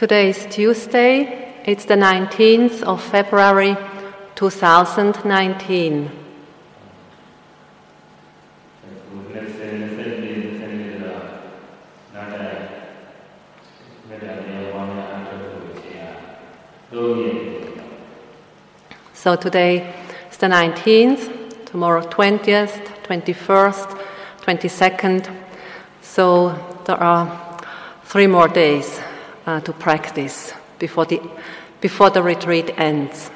Today is Tuesday, it's the 19th of February 2019. So today is the 19th, tomorrow 20th, 21st, 22nd. So there are three more days uh, to practice before the, before the retreat ends.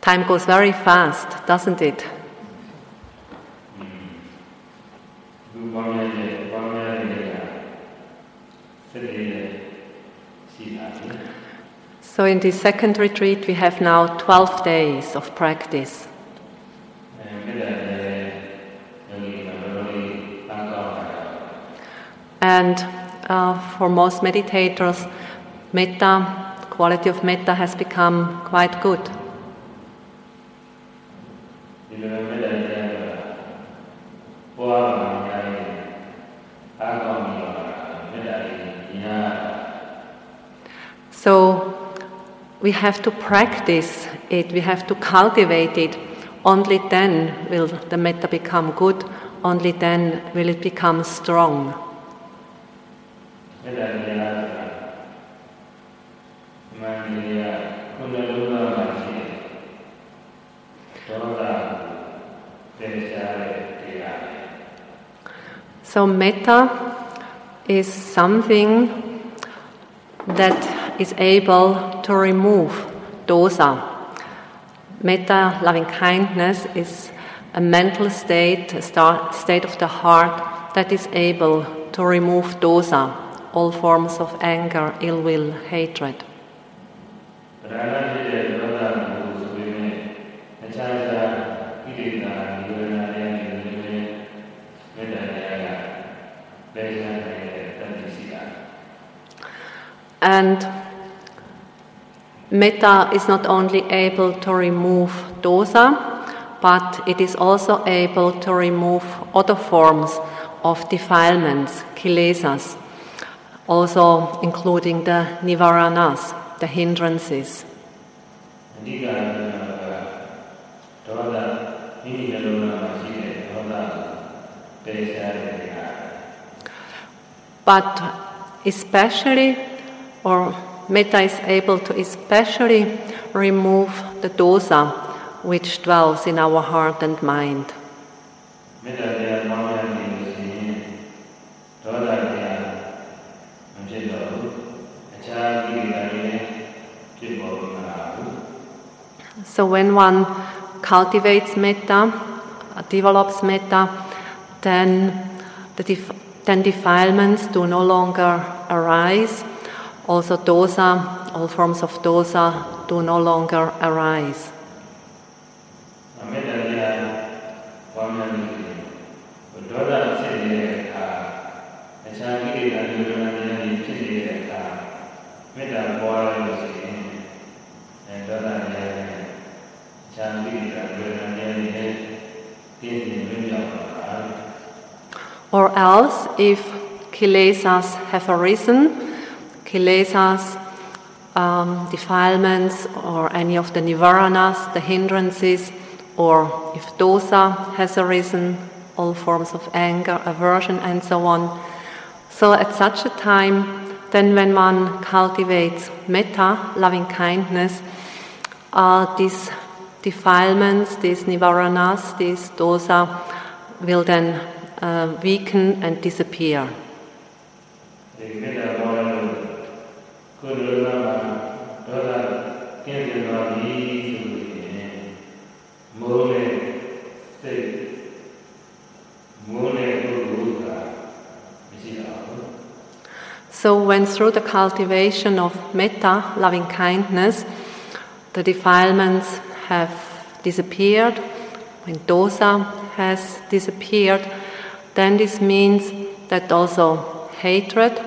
Time goes very fast, doesn't it? So, in the second retreat, we have now 12 days of practice. And uh, for most meditators, metta, quality of metta has become quite good. So we have to practice it, we have to cultivate it. Only then will the metta become good, only then will it become strong. So, metta is something that is able to remove dosa. Metta, loving kindness, is a mental state, a state of the heart that is able to remove dosa, all forms of anger, ill will, hatred. And metta is not only able to remove dosa, but it is also able to remove other forms of defilements, kilesas, also including the nivaranas, the hindrances. But especially, or metta is able to especially remove the dosa which dwells in our heart and mind. So when one cultivates metta, develops metta, then the def- then defilements do no longer arise. Also dosa, all forms of dosa do no longer arise. Or else, if kilesas have arisen, kilesas, um, defilements, or any of the nivaranas, the hindrances, or if dosa has arisen, all forms of anger, aversion, and so on. So at such a time, then when one cultivates metta, loving kindness, uh, these defilements, these nivaranas, these dosa will then uh, weaken and disappear. So, when through the cultivation of metta, loving kindness, the defilements have disappeared, when dosa has disappeared, then this means that also hatred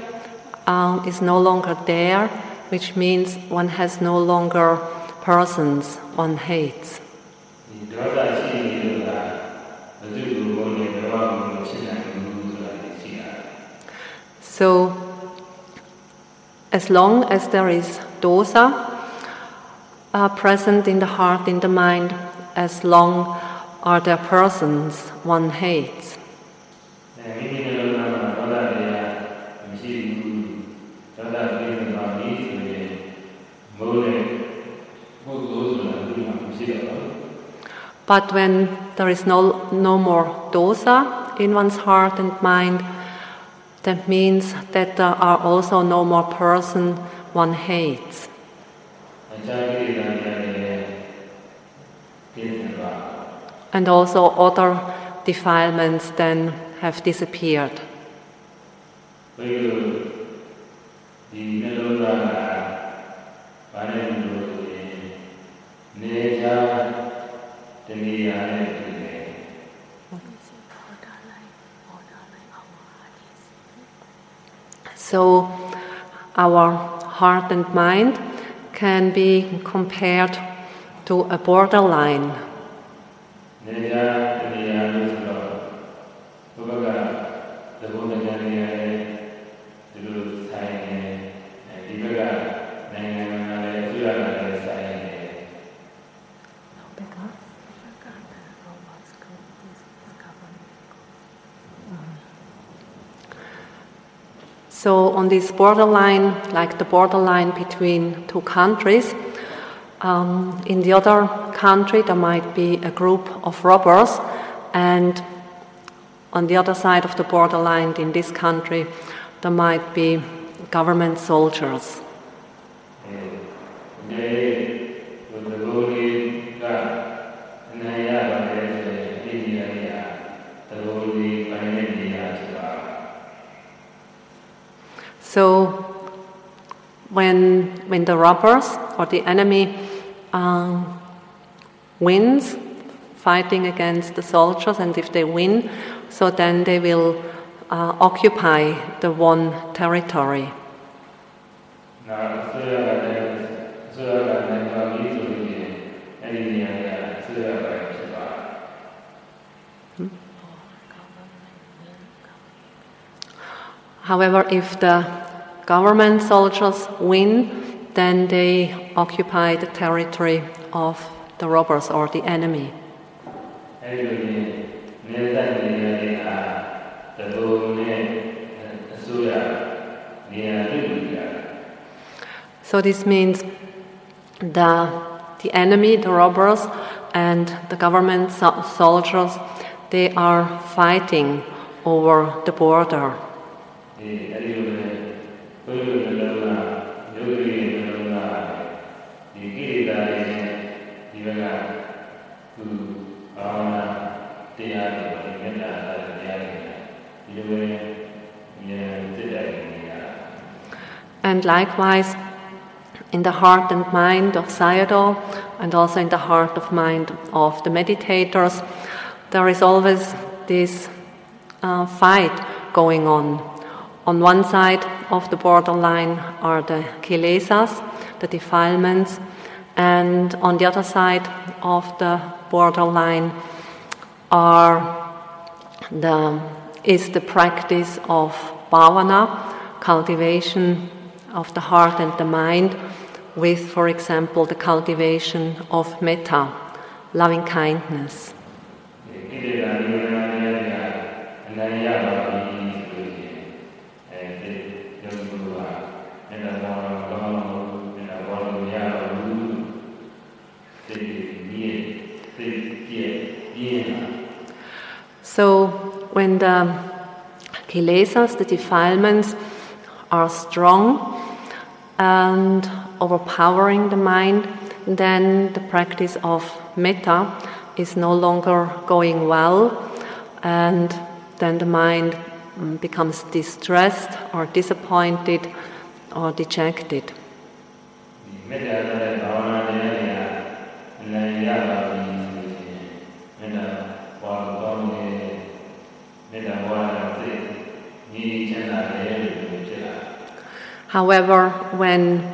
uh, is no longer there, which means one has no longer persons one hates. So as long as there is dosa are present in the heart, in the mind, as long are there persons one hates. But when there is no, no more dosa in one's heart and mind, that means that there are also no more person one hates. And also other defilements then have disappeared. So, our heart and mind can be compared to a borderline. So, on this borderline, like the borderline between two countries, um, in the other country there might be a group of robbers, and on the other side of the borderline in this country there might be government soldiers. ဒီ So, when, when the robbers or the enemy um, wins fighting against the soldiers, and if they win, so then they will uh, occupy the one territory. However, if the government soldiers win, then they occupy the territory of the robbers or the enemy. So this means the the enemy, the robbers, and the government so- soldiers, they are fighting over the border. And likewise, in the heart and mind of Sayadaw, and also in the heart of mind of the meditators, there is always this uh, fight going on. On one side of the borderline are the kilesas, the defilements, and on the other side of the borderline are the, is the practice of bhavana, cultivation of the heart and the mind, with, for example, the cultivation of metta, loving kindness. So, when the kilesas, the defilements, are strong and overpowering the mind, then the practice of metta is no longer going well, and then the mind becomes distressed or disappointed or dejected. However, when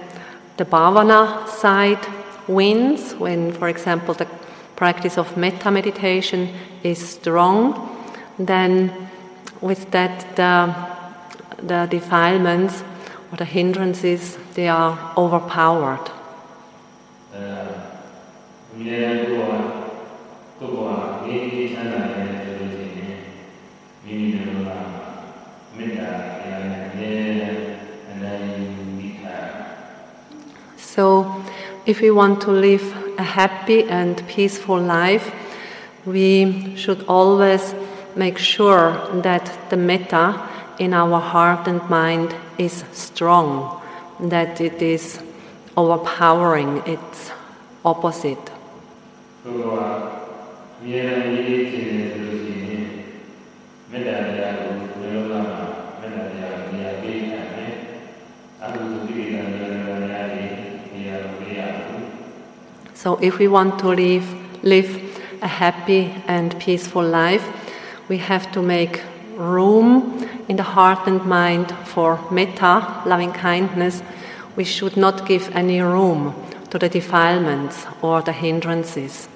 the bhavana side wins, when, for example, the practice of metta meditation is strong, then with that the, the defilements or the hindrances, they are overpowered. အဲအ So, if we want to live a happy and peaceful life, we should always make sure that the metta in our heart and mind is strong, that it is overpowering its opposite. ကိုယ်ကအမြဲတမ်းအေးအေးချမ်းသာဆိုလို့ရှိရင်မေတ္တာတရားကိုဘယ်လိုမှမေတ္တာတရားကိုနေရာပေးထားတယ်အမှု So, if we want to live, live a happy and peaceful life, we have to make room in the heart and mind for metta, loving kindness. We should not give any room to the defilements or the hindrances.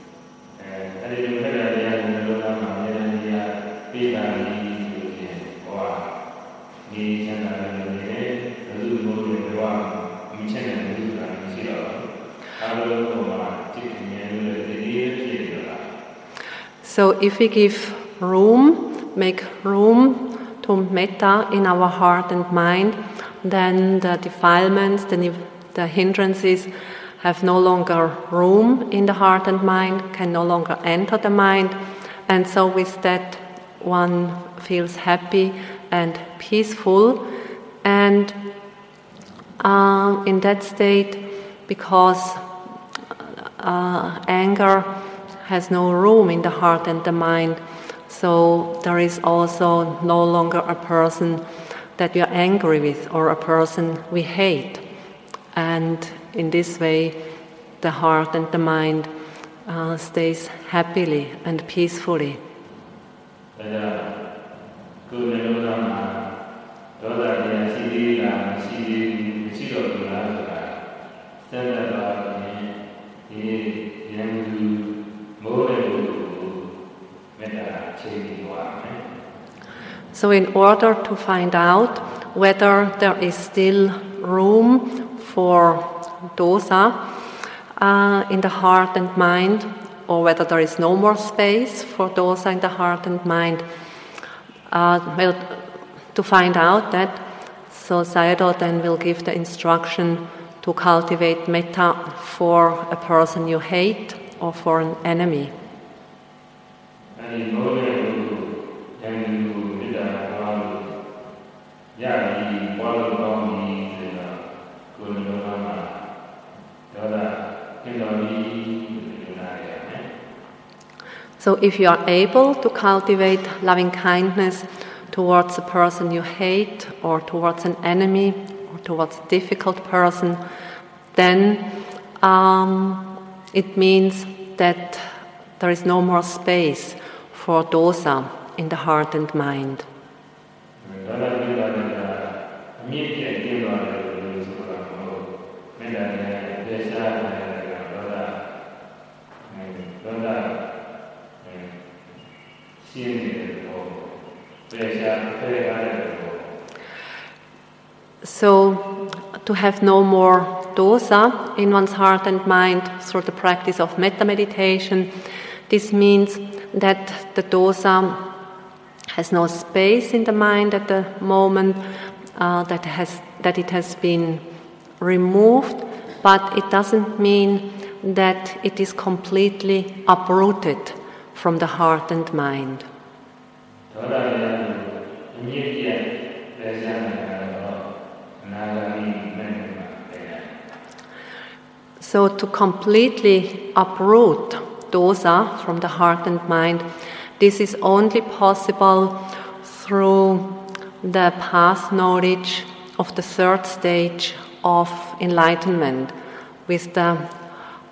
So, if we give room, make room to metta in our heart and mind, then the defilements, the, the hindrances have no longer room in the heart and mind, can no longer enter the mind, and so with that one feels happy and peaceful. And um, in that state, because uh, anger has no room in the heart and the mind. So there is also no longer a person that we are angry with or a person we hate. And in this way, the heart and the mind uh, stays happily and peacefully. So, in order to find out whether there is still room for dosa uh, in the heart and mind, or whether there is no more space for dosa in the heart and mind, uh, well, to find out that, so Sayadaw then will give the instruction to cultivate metta for a person you hate or for an enemy. So, if you are able to cultivate loving kindness towards a person you hate, or towards an enemy, or towards a difficult person, then um, it means that there is no more space for dosa in the heart and mind. So, to have no more dosa in one's heart and mind through the practice of metta meditation, this means that the dosa has no space in the mind at the moment uh, that, has, that it has been removed, but it doesn't mean that it is completely uprooted from the heart and mind. So, to completely uproot dosa uh, from the heart and mind, this is only possible through the path knowledge of the third stage of enlightenment with the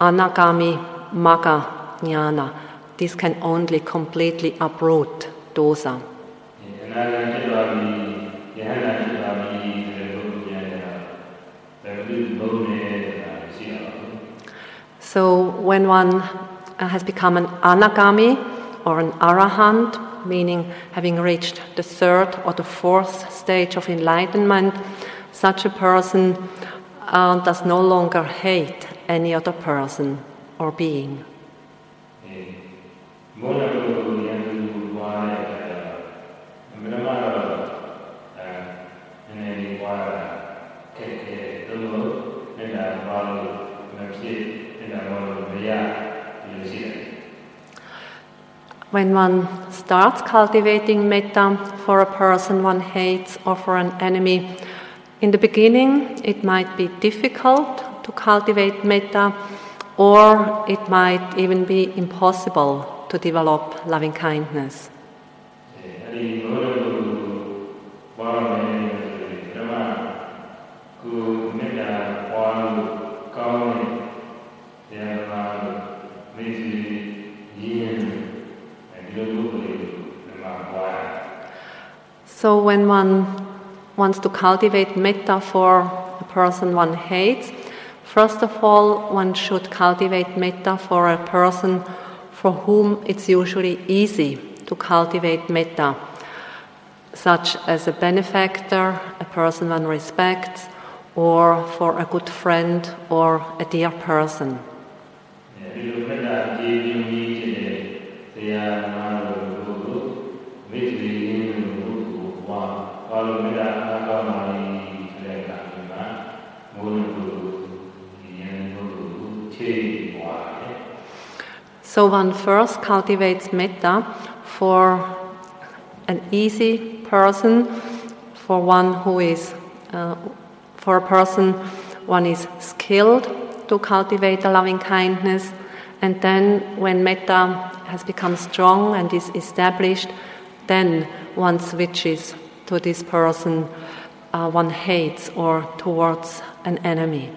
Anagami Magga Jnana. This can only completely uproot dosa. So, when one has become an anagami or an arahant, meaning having reached the third or the fourth stage of enlightenment, such a person uh, does no longer hate any other person or being. When one starts cultivating metta for a person one hates or for an enemy, in the beginning it might be difficult to cultivate metta, or it might even be impossible to develop loving kindness. So, when one wants to cultivate metta for a person one hates, first of all, one should cultivate metta for a person for whom it's usually easy to cultivate metta, such as a benefactor, a person one respects, or for a good friend or a dear person. So one first cultivates metta for an easy person, for one who is, uh, for a person one is skilled to cultivate the loving kindness, and then when metta has become strong and is established, then one switches to this person uh, one hates or towards an enemy.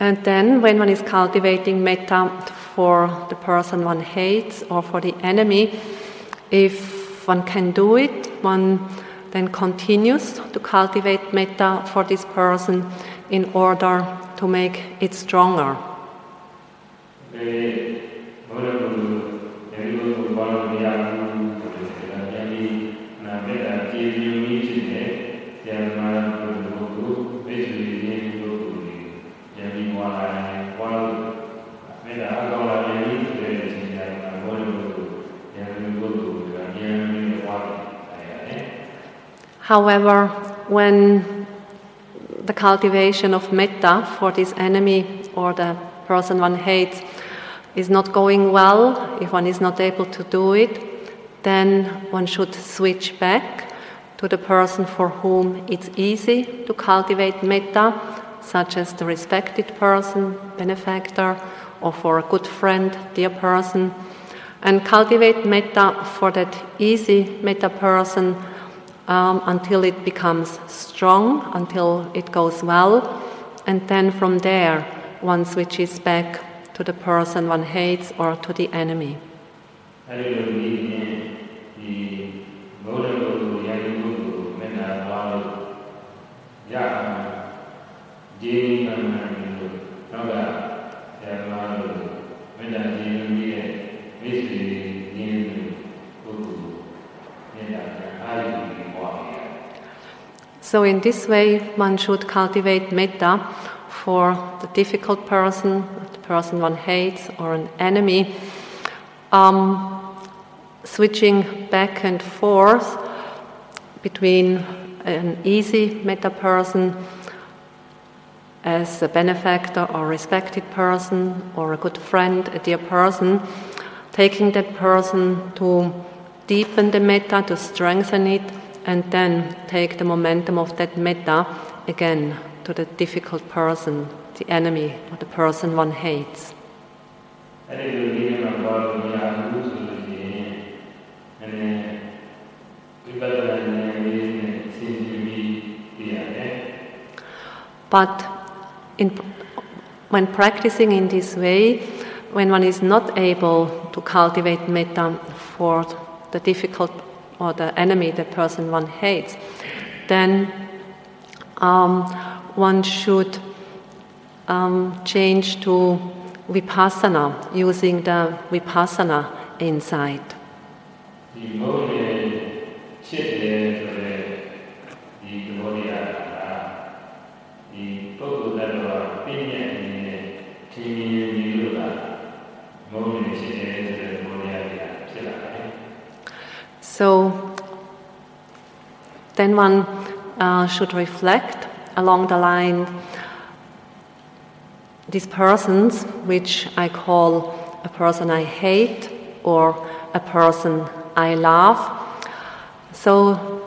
And then, when one is cultivating metta for the person one hates or for the enemy, if one can do it, one then continues to cultivate metta for this person in order to make it stronger. However, when the cultivation of metta for this enemy or the person one hates is not going well, if one is not able to do it, then one should switch back to the person for whom it's easy to cultivate metta, such as the respected person, benefactor, or for a good friend, dear person, and cultivate metta for that easy metta person um, until it becomes strong, until it goes well, and then from there one switches back to the person one hates or to the enemy. So, in this way, one should cultivate metta for the difficult person, the person one hates, or an enemy, um, switching back and forth between an easy metta person as a benefactor or respected person, or a good friend, a dear person, taking that person to deepen the metta, to strengthen it, and then take the momentum of that metta again to the difficult person, the enemy, or the person one hates. But in, when practicing in this way, when one is not able to cultivate metta for the difficult or the enemy, the person one hates, then um, one should um, change to vipassana, using the vipassana insight. One uh, should reflect along the line these persons, which I call a person I hate or a person I love. So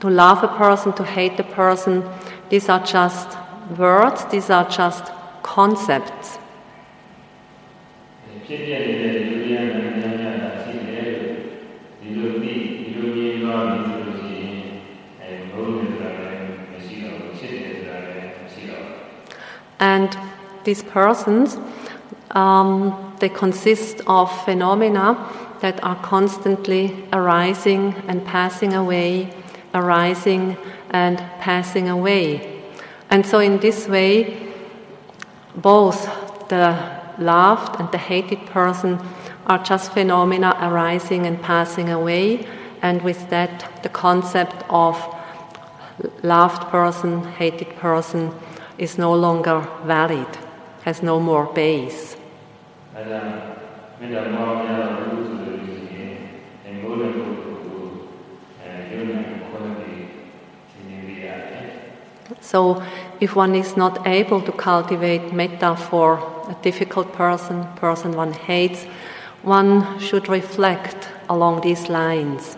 to love a person, to hate a person, these are just words, these are just concepts. And these persons, um, they consist of phenomena that are constantly arising and passing away, arising and passing away. And so, in this way, both the loved and the hated person are just phenomena arising and passing away, and with that, the concept of loved person, hated person is no longer valid, has no more base. So, if one is not able to cultivate metta for a difficult person, person one hates, one should reflect along these lines.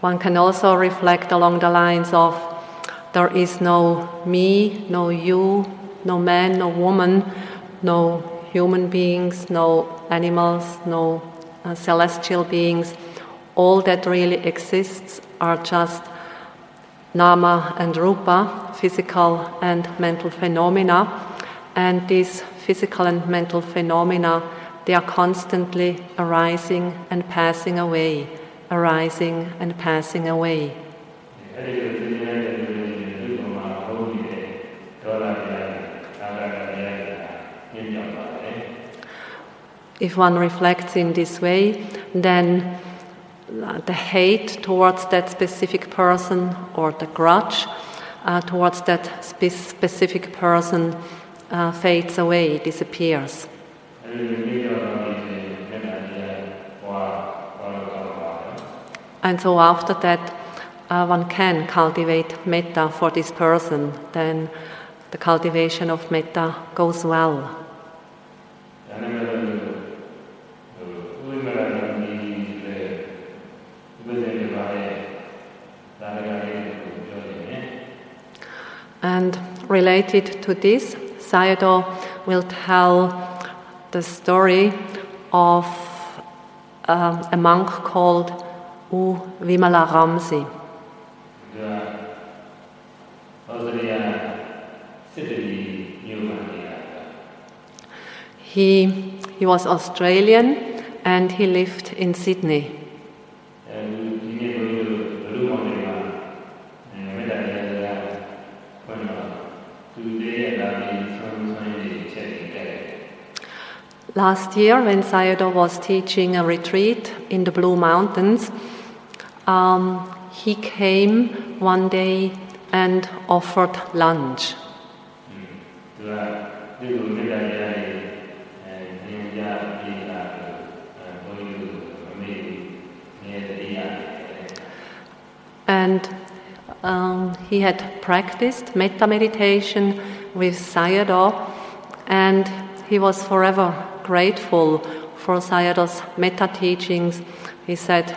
One can also reflect along the lines of there is no me, no you, no man, no woman, no human beings, no animals, no uh, celestial beings. All that really exists are just nama and rupa, physical and mental phenomena. And these physical and mental phenomena, they are constantly arising and passing away, arising and passing away. If one reflects in this way, then the hate towards that specific person or the grudge uh, towards that spe- specific person uh, fades away, disappears. And so after that, uh, one can cultivate metta for this person, then the cultivation of metta goes well. And related to this, Sayadaw will tell the story of um, a monk called u Vimala Ramsi. He, he was Australian and he lived in Sydney. Last year, when Sayadaw was teaching a retreat in the Blue Mountains, um, he came one day and offered lunch. And um, he had practiced metta meditation with Sayadaw, and he was forever grateful for Sayadaw's metta teachings. He said,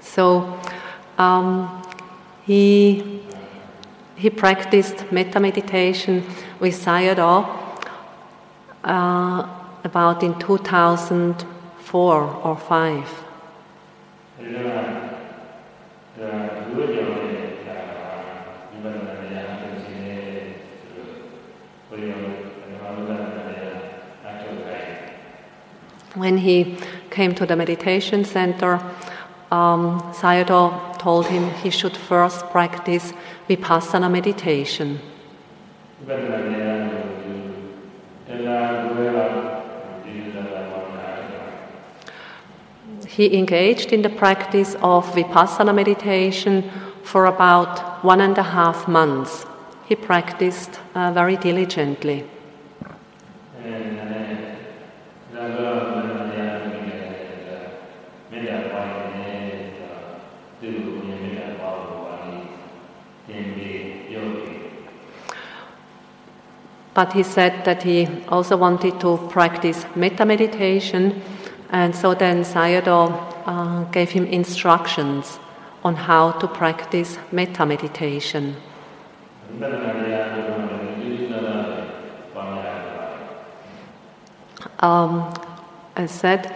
So um, he, he practiced metta meditation with Sayadaw uh, about in 2004 or 5. When he came to the meditation center, um, Sayadaw told him he should first practice vipassana meditation. He engaged in the practice of vipassana meditation for about one and a half months. He practiced uh, very diligently. but he said that he also wanted to practice metta meditation, and so then Sayadaw uh, gave him instructions on how to practice metta meditation. Um, as said,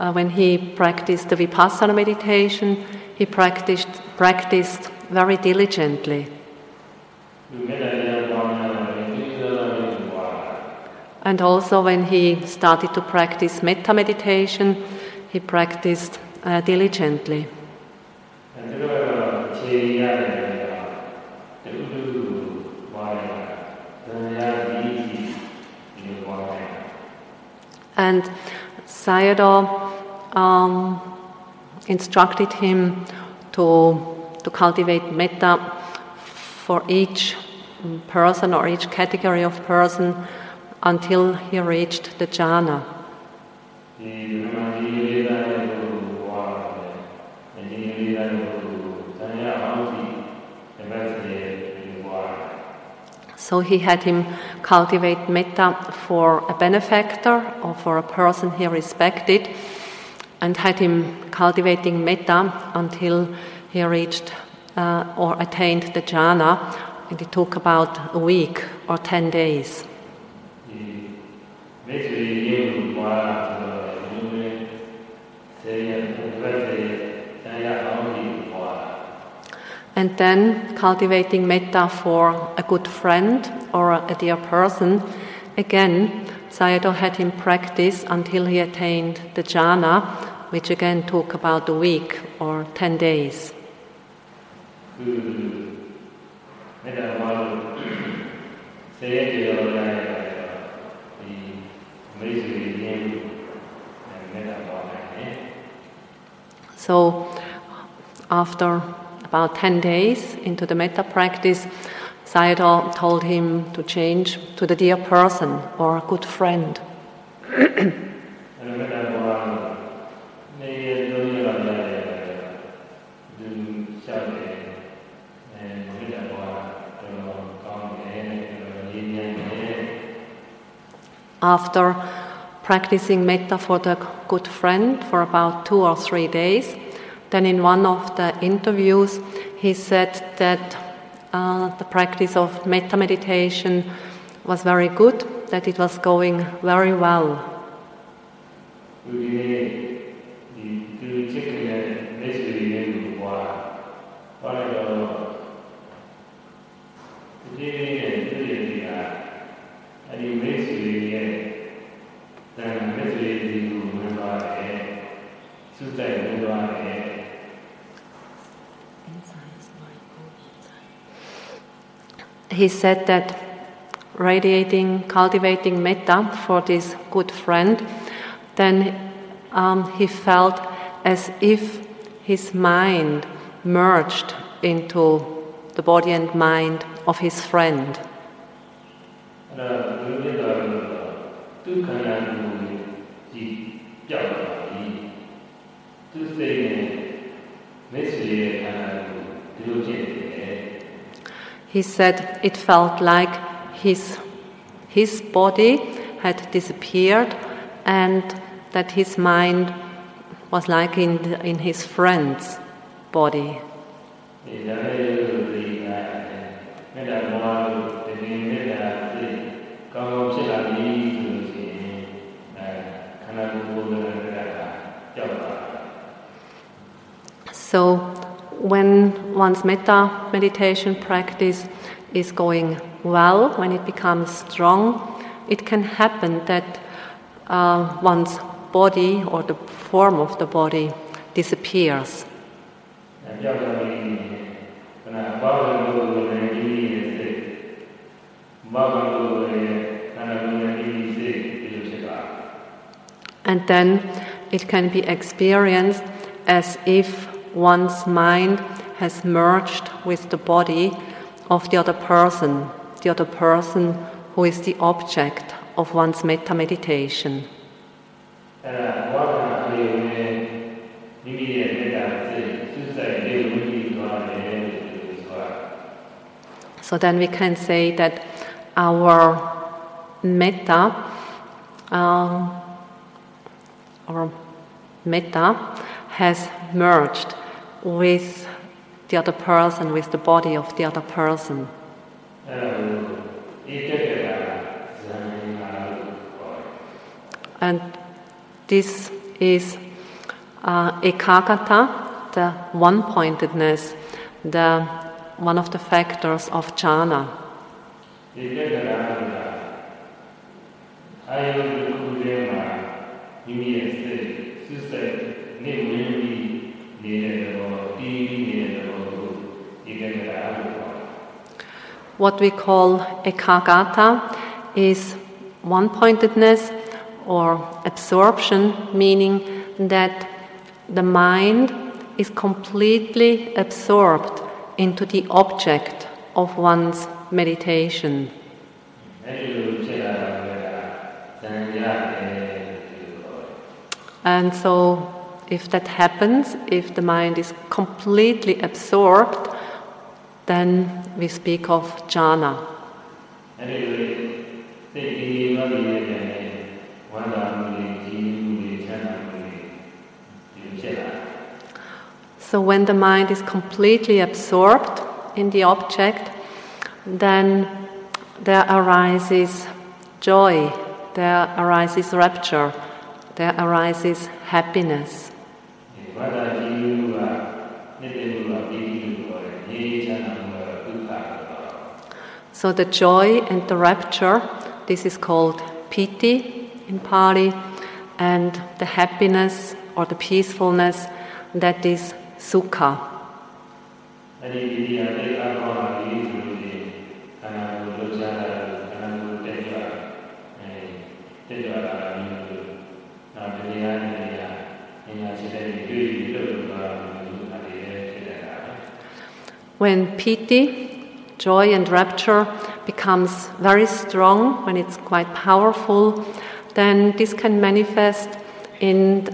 uh, when he practiced the vipassana meditation, he practiced, practiced very diligently. And also, when he started to practice metta meditation, he practiced uh, diligently. And Sayadaw um, instructed him to, to cultivate metta for each person or each category of person until he reached the jhana. So he had him cultivate metta for a benefactor or for a person he respected, and had him cultivating metta until he reached uh, or attained the jhana, and it took about a week or 10 days. And then cultivating metta for a good friend or a dear person. Again, Sayadaw had him practice until he attained the jhana, which again took about a week or 10 days. คือไม่ได้ว่าเสียเดียว So, after about 10 days into the metta practice, Sayadaw told him to change to the dear person or a good friend. After practicing metta for the good friend for about two or three days, then in one of the interviews, he said that uh, the practice of metta meditation was very good, that it was going very well. ဒီ He said that radiating, cultivating metta for this good friend, then um, he felt as if his mind merged into the body and mind of his friend. He said it felt like his, his body had disappeared and that his mind was like in, in his friend's body. ဒီ one's metta meditation practice is going well, when it becomes strong, it can happen that uh, one's body or the form of the body disappears. And then it can be experienced as if one's mind has merged with the body of the other person, the other person who is the object of one's metta meditation. So then we can say that our metta, um, our metta has merged with the other person with the body of the other person. And this is uh, ekagata, the one pointedness, the one of the factors of jhana. What we call ekagata is one pointedness or absorption, meaning that the mind is completely absorbed into the object of one's meditation. And so, if that happens, if the mind is completely absorbed, then we speak of jhana. So, when the mind is completely absorbed in the object, then there arises joy, there arises rapture, there arises happiness. So the joy and the rapture, this is called piti in Pali, and the happiness or the peacefulness, that is sukha. When piti joy and rapture becomes very strong, when it's quite powerful, then this can manifest in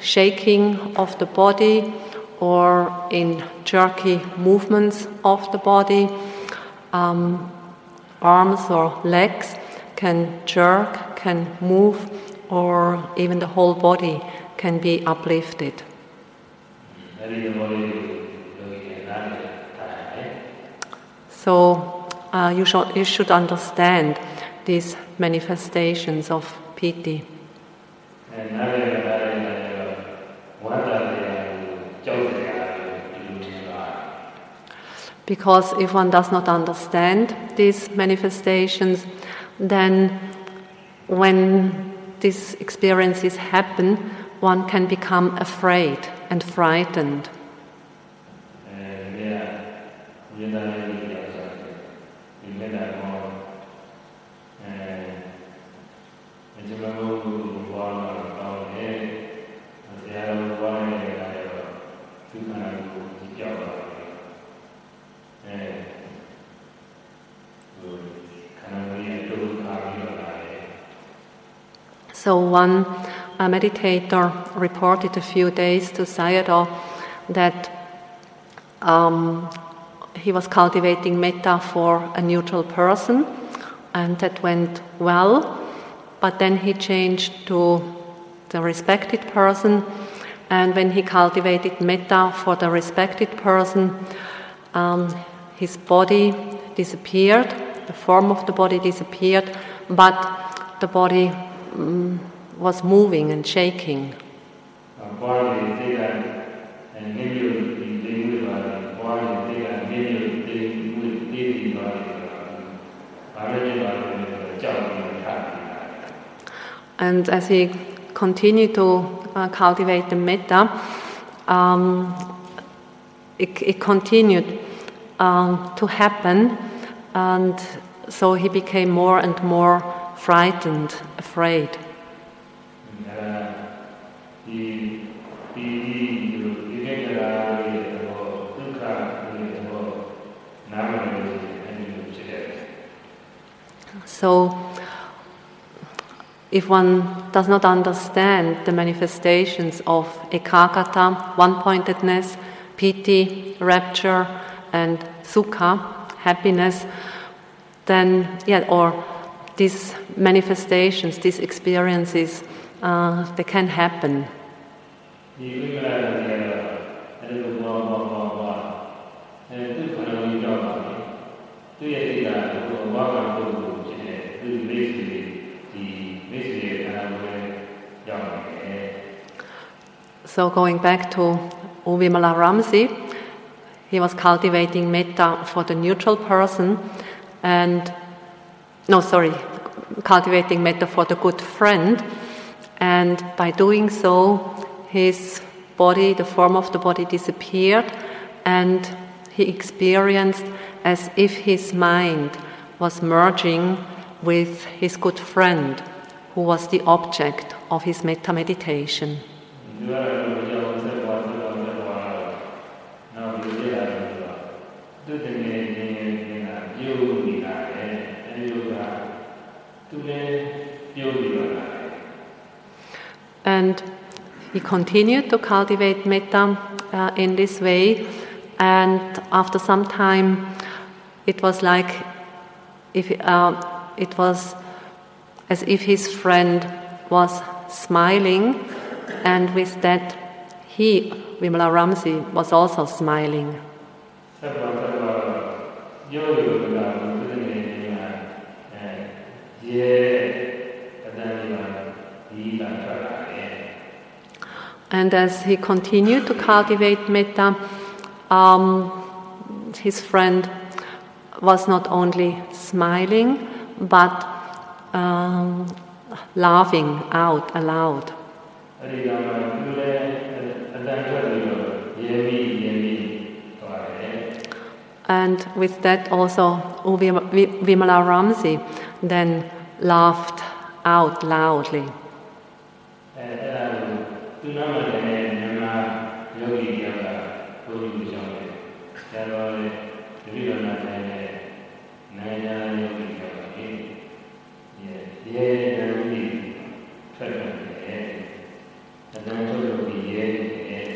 shaking of the body or in jerky movements of the body. Um, arms or legs can jerk, can move, or even the whole body can be uplifted. So uh, you, should, you should understand these manifestations of piti. Because if one does not understand these manifestations, then when these experiences happen, one can become afraid and frightened. So one uh, meditator reported a few days to Sayadaw that um, he was cultivating metta for a neutral person, and that went well. but then he changed to the respected person. And when he cultivated metta for the respected person, um, his body disappeared, the form of the body disappeared, but the body Mm, was moving and shaking. And as he continued to uh, cultivate the metta, um, it, it, continued um, to happen, and so he became more and more frightened, afraid. So, if one does not understand the manifestations of ekagata, one pointedness, piti, rapture, and sukha, happiness, then, yeah, or these manifestations, these experiences, uh, they can happen. So, going back to U Vimala Ramsi, he was cultivating metta for the neutral person, and no, sorry, cultivating metta for the good friend. And by doing so, his body, the form of the body disappeared, and he experienced as if his mind was merging with his good friend, who was the object of his metta meditation. ဒီ And he continued to cultivate metta uh, in this way. And after some time, it was like if uh, it was as if his friend was smiling, and with that, he, Vimala Ramsi, was also smiling. And as he continued to cultivate metta, um, his friend was not only smiling but um, laughing out aloud. And with that, also Vimala Ramsi then laughed out loudly. အဲအဲ့ဒါကိုသူနာမည်နဲ့မြန်မာယောဂီတယောက်ကဘုရားကိုကြောင်းတယ်ဆရာတော်လည်းတပည့်တော်နာတိုင်းနဲ့နိုင်ငံယောဂီတယောက်ကဒီရဲရဲနမီထွက်တယ်အတန်းထုတ်လို့ဒီရဲတယ်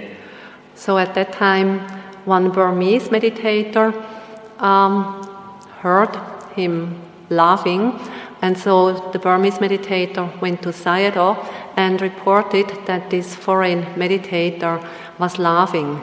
So at that time, one Burmese meditator um, heard him laughing, and so the Burmese meditator went to Sayadaw and reported that this foreign meditator was laughing.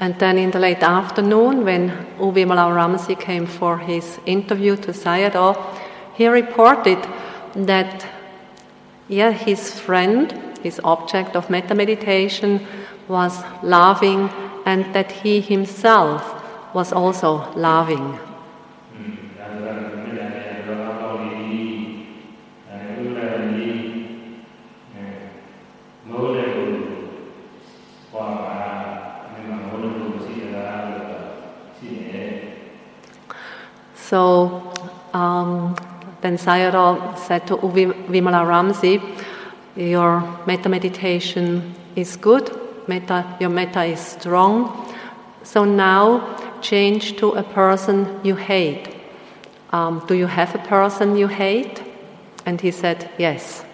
And then in the late afternoon, when U Vimala Ramsi came for his interview to Sayadaw, he reported that, yeah, his friend this object of metta meditation was loving and that he himself was also loving. So um, then Sayadaw said to Vimala Ramsi your metta meditation is good, metta, your metta is strong. So now change to a person you hate. Um, do you have a person you hate? And he said, Yes.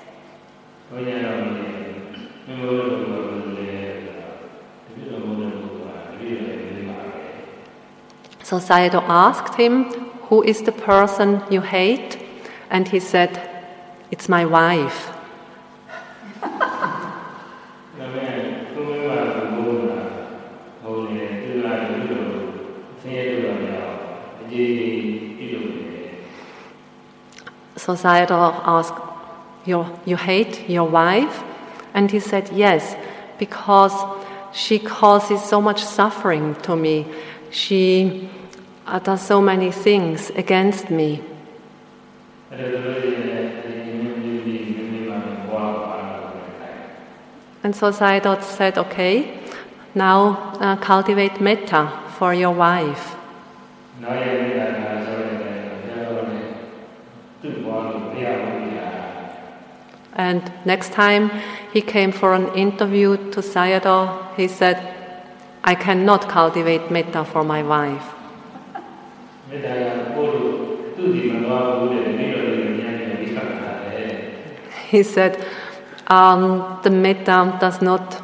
So Sayadaw asked him, Who is the person you hate? And he said, It's my wife. Sayadaw asked, you, you hate your wife? And he said, Yes, because she causes so much suffering to me. She uh, does so many things against me. And so Sayadaw said, Okay, now uh, cultivate metta for your wife. And next time he came for an interview to Sayadaw, he said, I cannot cultivate metta for my wife. He said, um, the metta does not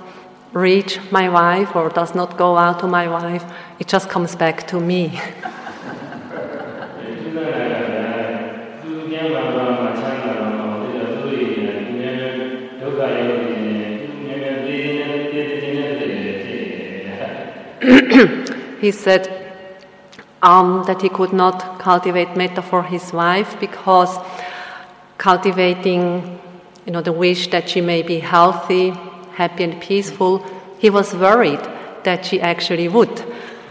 reach my wife or does not go out to my wife, it just comes back to me. He said um, that he could not cultivate metta for his wife because cultivating you know, the wish that she may be healthy, happy, and peaceful, he was worried that she actually would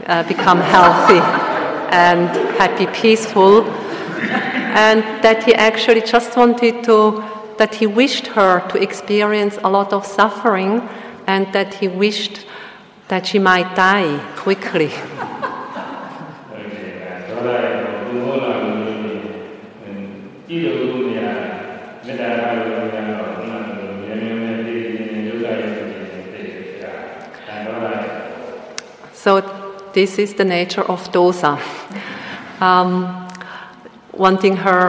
uh, become healthy and happy, peaceful, and that he actually just wanted to, that he wished her to experience a lot of suffering and that he wished that she might die quickly. so this is the nature of dosa, um, wanting her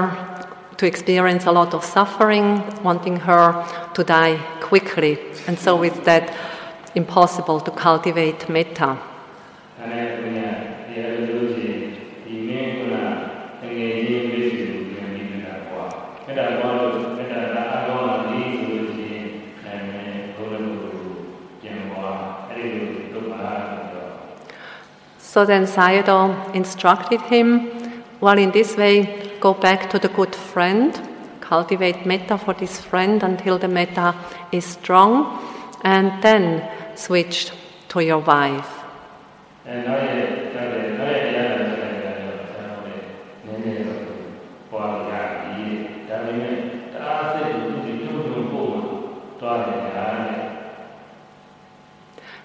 to experience a lot of suffering, wanting her to die quickly, and so with that impossible to cultivate metta. So then Sayadaw instructed him, well, in this way, go back to the good friend, cultivate metta for this friend until the metta is strong, and then switched to your wife.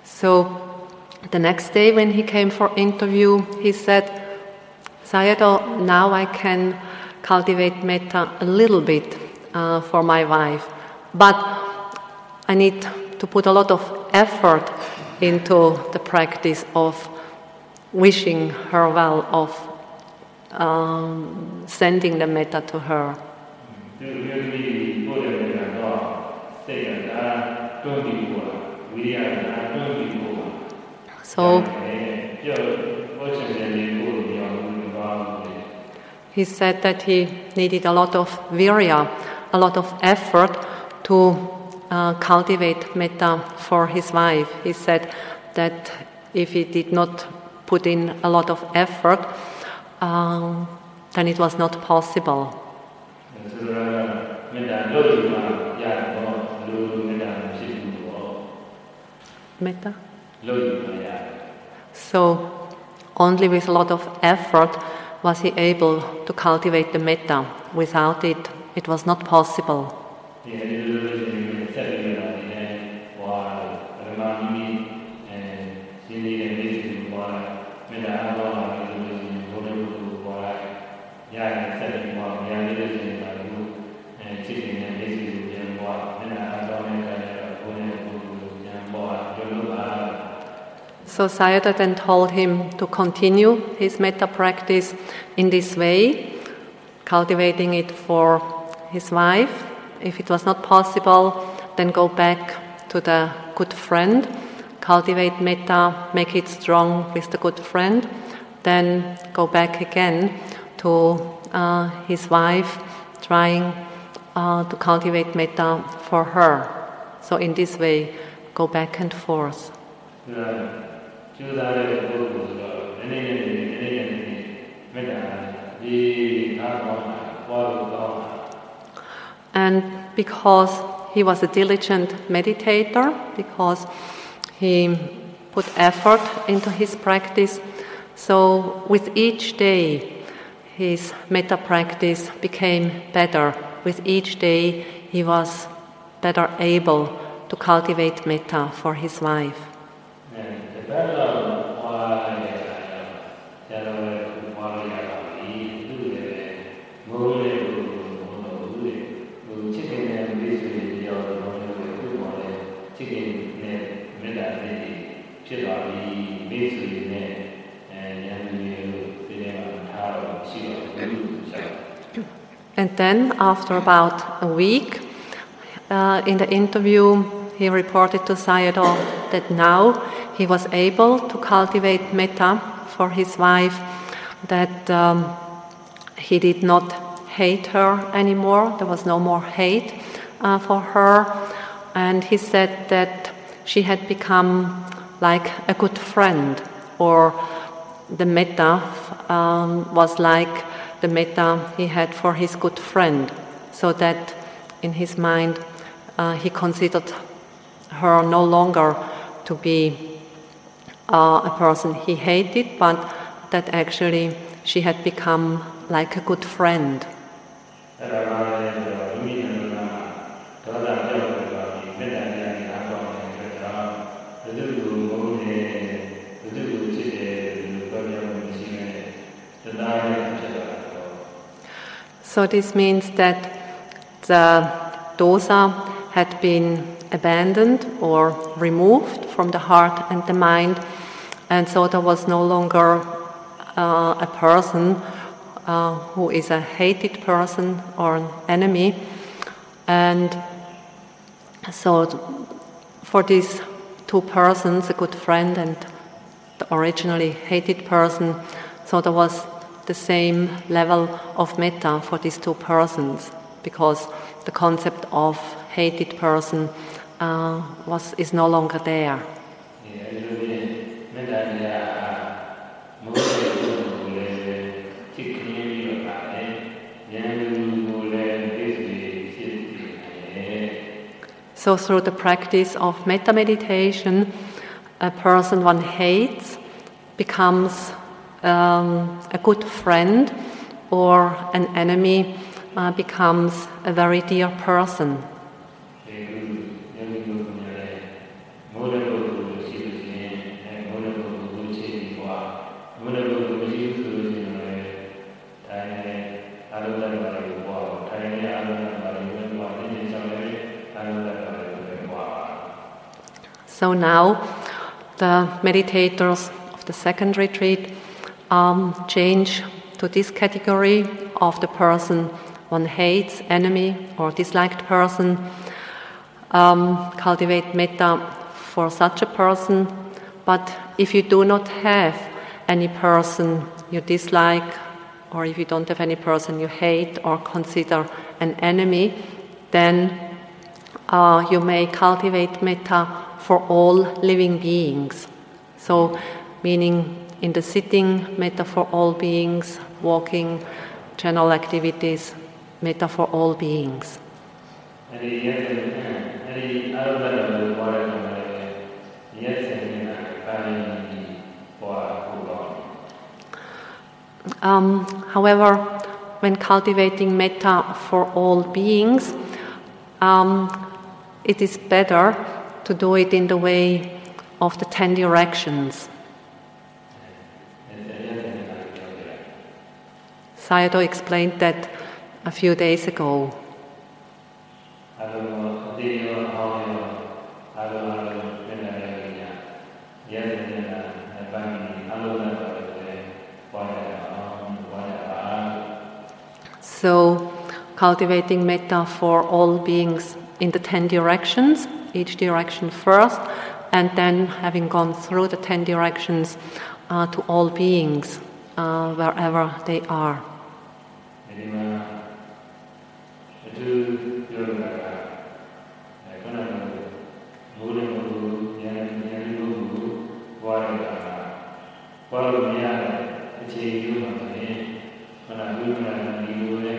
So the next day when he came for interview, he said, Sayadaw, now I can cultivate metta a little bit uh, for my wife, but I need to put a lot of effort into the practice of wishing her well, of um, sending the metta to her. So he said that he needed a lot of virya, a lot of effort to uh, cultivate metta for his wife. He said that if he did not put in a lot of effort, um, then it was not possible. Metta? So, only with a lot of effort was he able to cultivate the metta. Without it, it was not possible. So Sayadaw then told him to continue his metta practice in this way, cultivating it for his wife. If it was not possible, then go back to the good friend, cultivate metta, make it strong with the good friend, then go back again to uh, his wife, trying uh, to cultivate metta for her. So, in this way, go back and forth. သူ ကကျူးစားတဲ့ပုဂ္ဂိုလ်ဆိုတော့နည်းနည်းနည်းနည်းနည်းနည်းနည်းမေတ္တာဒီအားကောင်းတာပွားလို့ကောင်းတာ And because he was a diligent meditator, because he put effort into his practice, so with each day his metta practice became better. With each day he was better able to cultivate metta for his wife. And then, after about a week, uh, in the interview, he reported to Sayadaw that now he was able to cultivate metta for his wife, that um, he did not hate her anymore, there was no more hate uh, for her, and he said that she had become like a good friend, or the metta um, was like the metta he had for his good friend, so that in his mind uh, he considered her no longer to be uh, a person he hated, but that actually she had become like a good friend. So this means that the dosa had been abandoned or removed from the heart and the mind, and so there was no longer uh, a person uh, who is a hated person or an enemy, and so for these two persons, a good friend and the originally hated person, so there was the same level of metta for these two persons because the concept of hated person uh, was is no longer there. So, through the practice of metta meditation, a person one hates becomes um, a good friend or an enemy uh, becomes a very dear person. So now the meditators of the second retreat um, change to this category of the person one hates, enemy, or disliked person. Um, cultivate metta for such a person. But if you do not have any person you dislike, or if you don't have any person you hate or consider an enemy, then uh, you may cultivate metta for all living beings. So, meaning in the sitting, metta for all beings, walking, general activities, metta for all beings. Um, however, when cultivating metta for all beings, um, it is better to do it in the way of the ten directions. Sayadaw explained that a few days ago. So, cultivating metta for all beings in the ten directions, each direction first, and then having gone through the ten directions uh, to all beings uh, wherever they are. ဒီမှာအတူပြောလာတာခဏခဏမိုးလည်းမလို့ဉာဏ်ဉာဏ်လို့ဘူးဘွားရတာဘွားလို့မရတဲ့အခြေအနေမှာလည်းခဏလူကလည်းဒီလိုလေ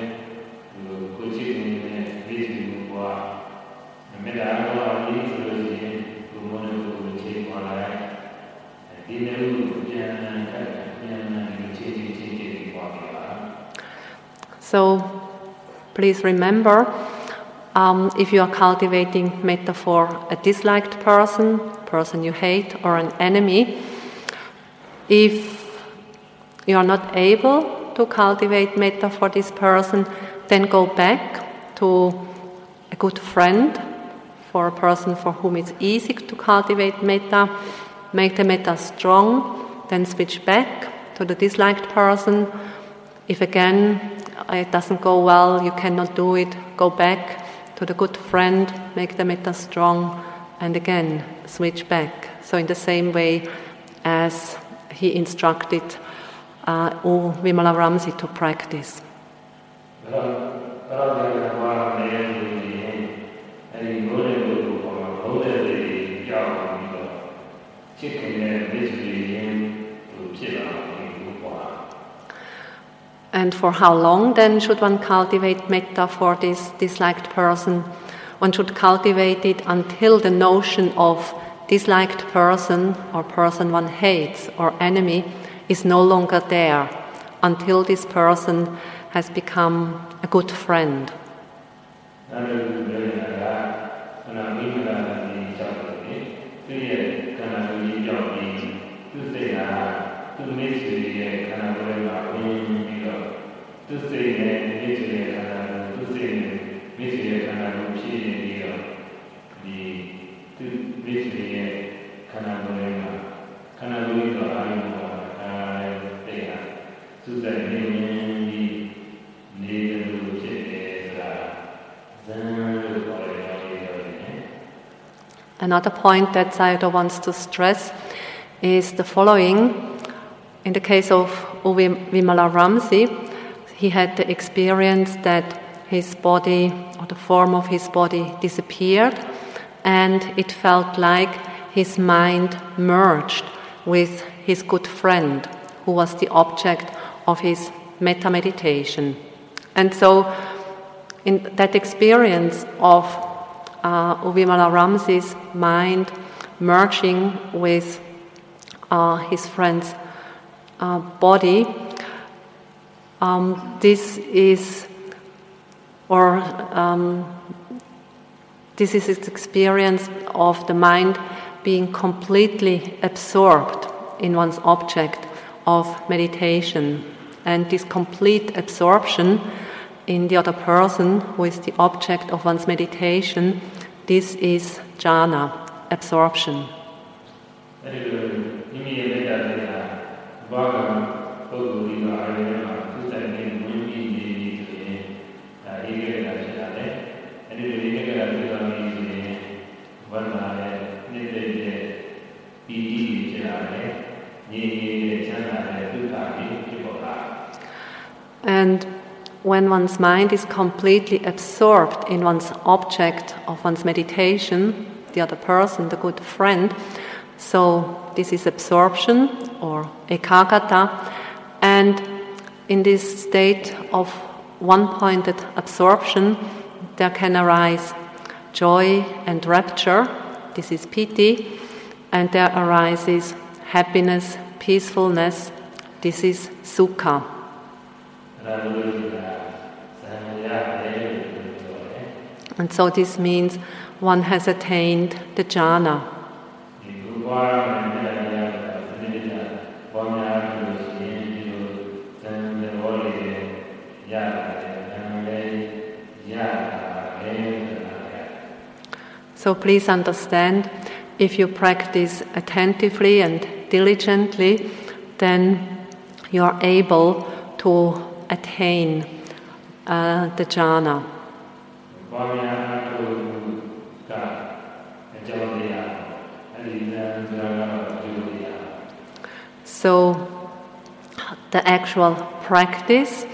ကိုကြည့်နေတဲ့ဒီလိုဘွားမေတ္တာဘွားဒီလိုဆိုရင်ဘုမောလို့ကိုကြည့်ပါလိုက်ဒီလို So please remember um, if you are cultivating metta for a disliked person, person you hate, or an enemy, if you are not able to cultivate metta for this person, then go back to a good friend, for a person for whom it's easy to cultivate metta, make the metta strong, then switch back to the disliked person. If again it doesn't go well, you cannot do it, go back to the good friend, make the metta strong, and again switch back. So, in the same way as he instructed uh, U Vimala Ramsi to practice. And for how long then should one cultivate metta for this disliked person? One should cultivate it until the notion of disliked person or person one hates or enemy is no longer there, until this person has become a good friend. Another point that Sayadaw wants to stress is the following. In the case of Uvi Vimala Ramsi, he had the experience that his body or the form of his body disappeared and it felt like his mind merged with his good friend who was the object of his metta meditation. And so in that experience of uh, U Vimala Ramsi's mind merging with uh, his friend's uh, body, um, this is, or um, this is his experience of the mind being completely absorbed in one's object of meditation. And this complete absorption in the other person who is the object of one's meditation, this is jhana, absorption. And when one's mind is completely absorbed in one's object of one's meditation, the other person, the good friend, so this is absorption or ekagata, and in this state of one pointed absorption, there can arise joy and rapture, this is piti, and there arises happiness, peacefulness, this is sukha. ။ and so this means one has attained the jhana. So please understand if you practice attentively and diligently, then you are able to attain uh, the jhana. So, the actual practice,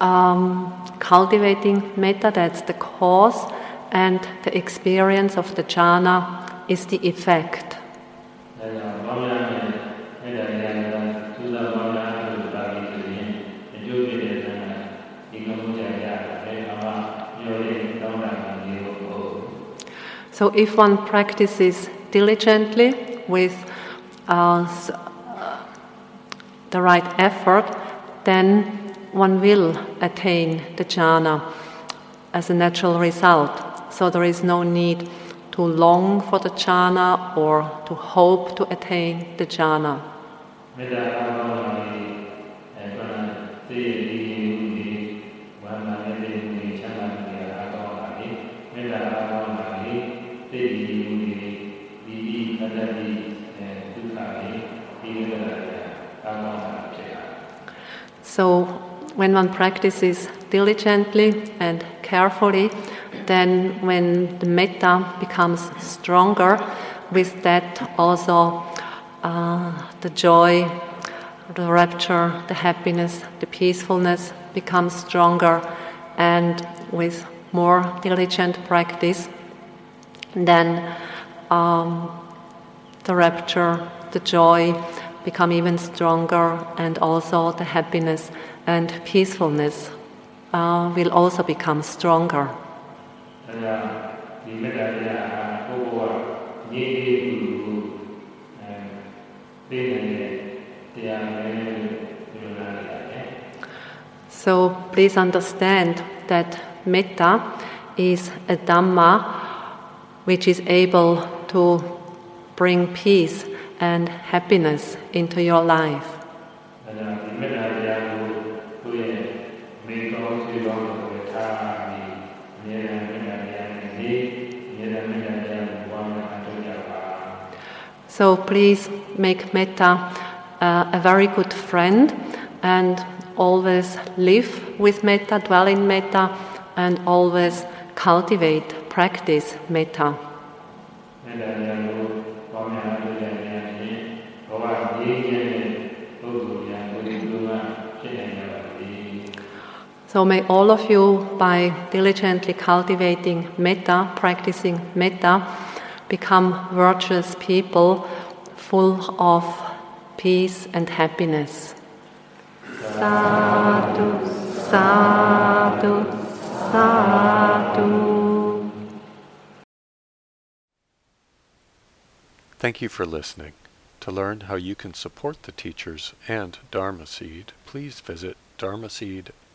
um, cultivating metta, that's the cause, and the experience of the jhana is the effect. So, if one practices diligently with uh, uh, the right effort, then one will attain the jhana as a natural result. So, there is no need to long for the jhana or to hope to attain the jhana. So, when one practices diligently and carefully, then when the metta becomes stronger, with that also uh, the joy, the rapture, the happiness, the peacefulness becomes stronger, and with more diligent practice, then um, the rapture, the joy become even stronger, and also the happiness and peacefulness uh, will also become stronger. So please understand that metta is a dhamma which is able to bring peace and happiness into your life. So please make metta uh, a very good friend and always live with metta, dwell in metta, and always cultivate, practice metta. So may all of you, by diligently cultivating metta, practicing metta, become virtuous people full of peace and happiness. Sadhu, sadhu, sadhu. Thank you for listening. To learn how you can support the teachers and Dharma Seed, please visit dharmaseed.org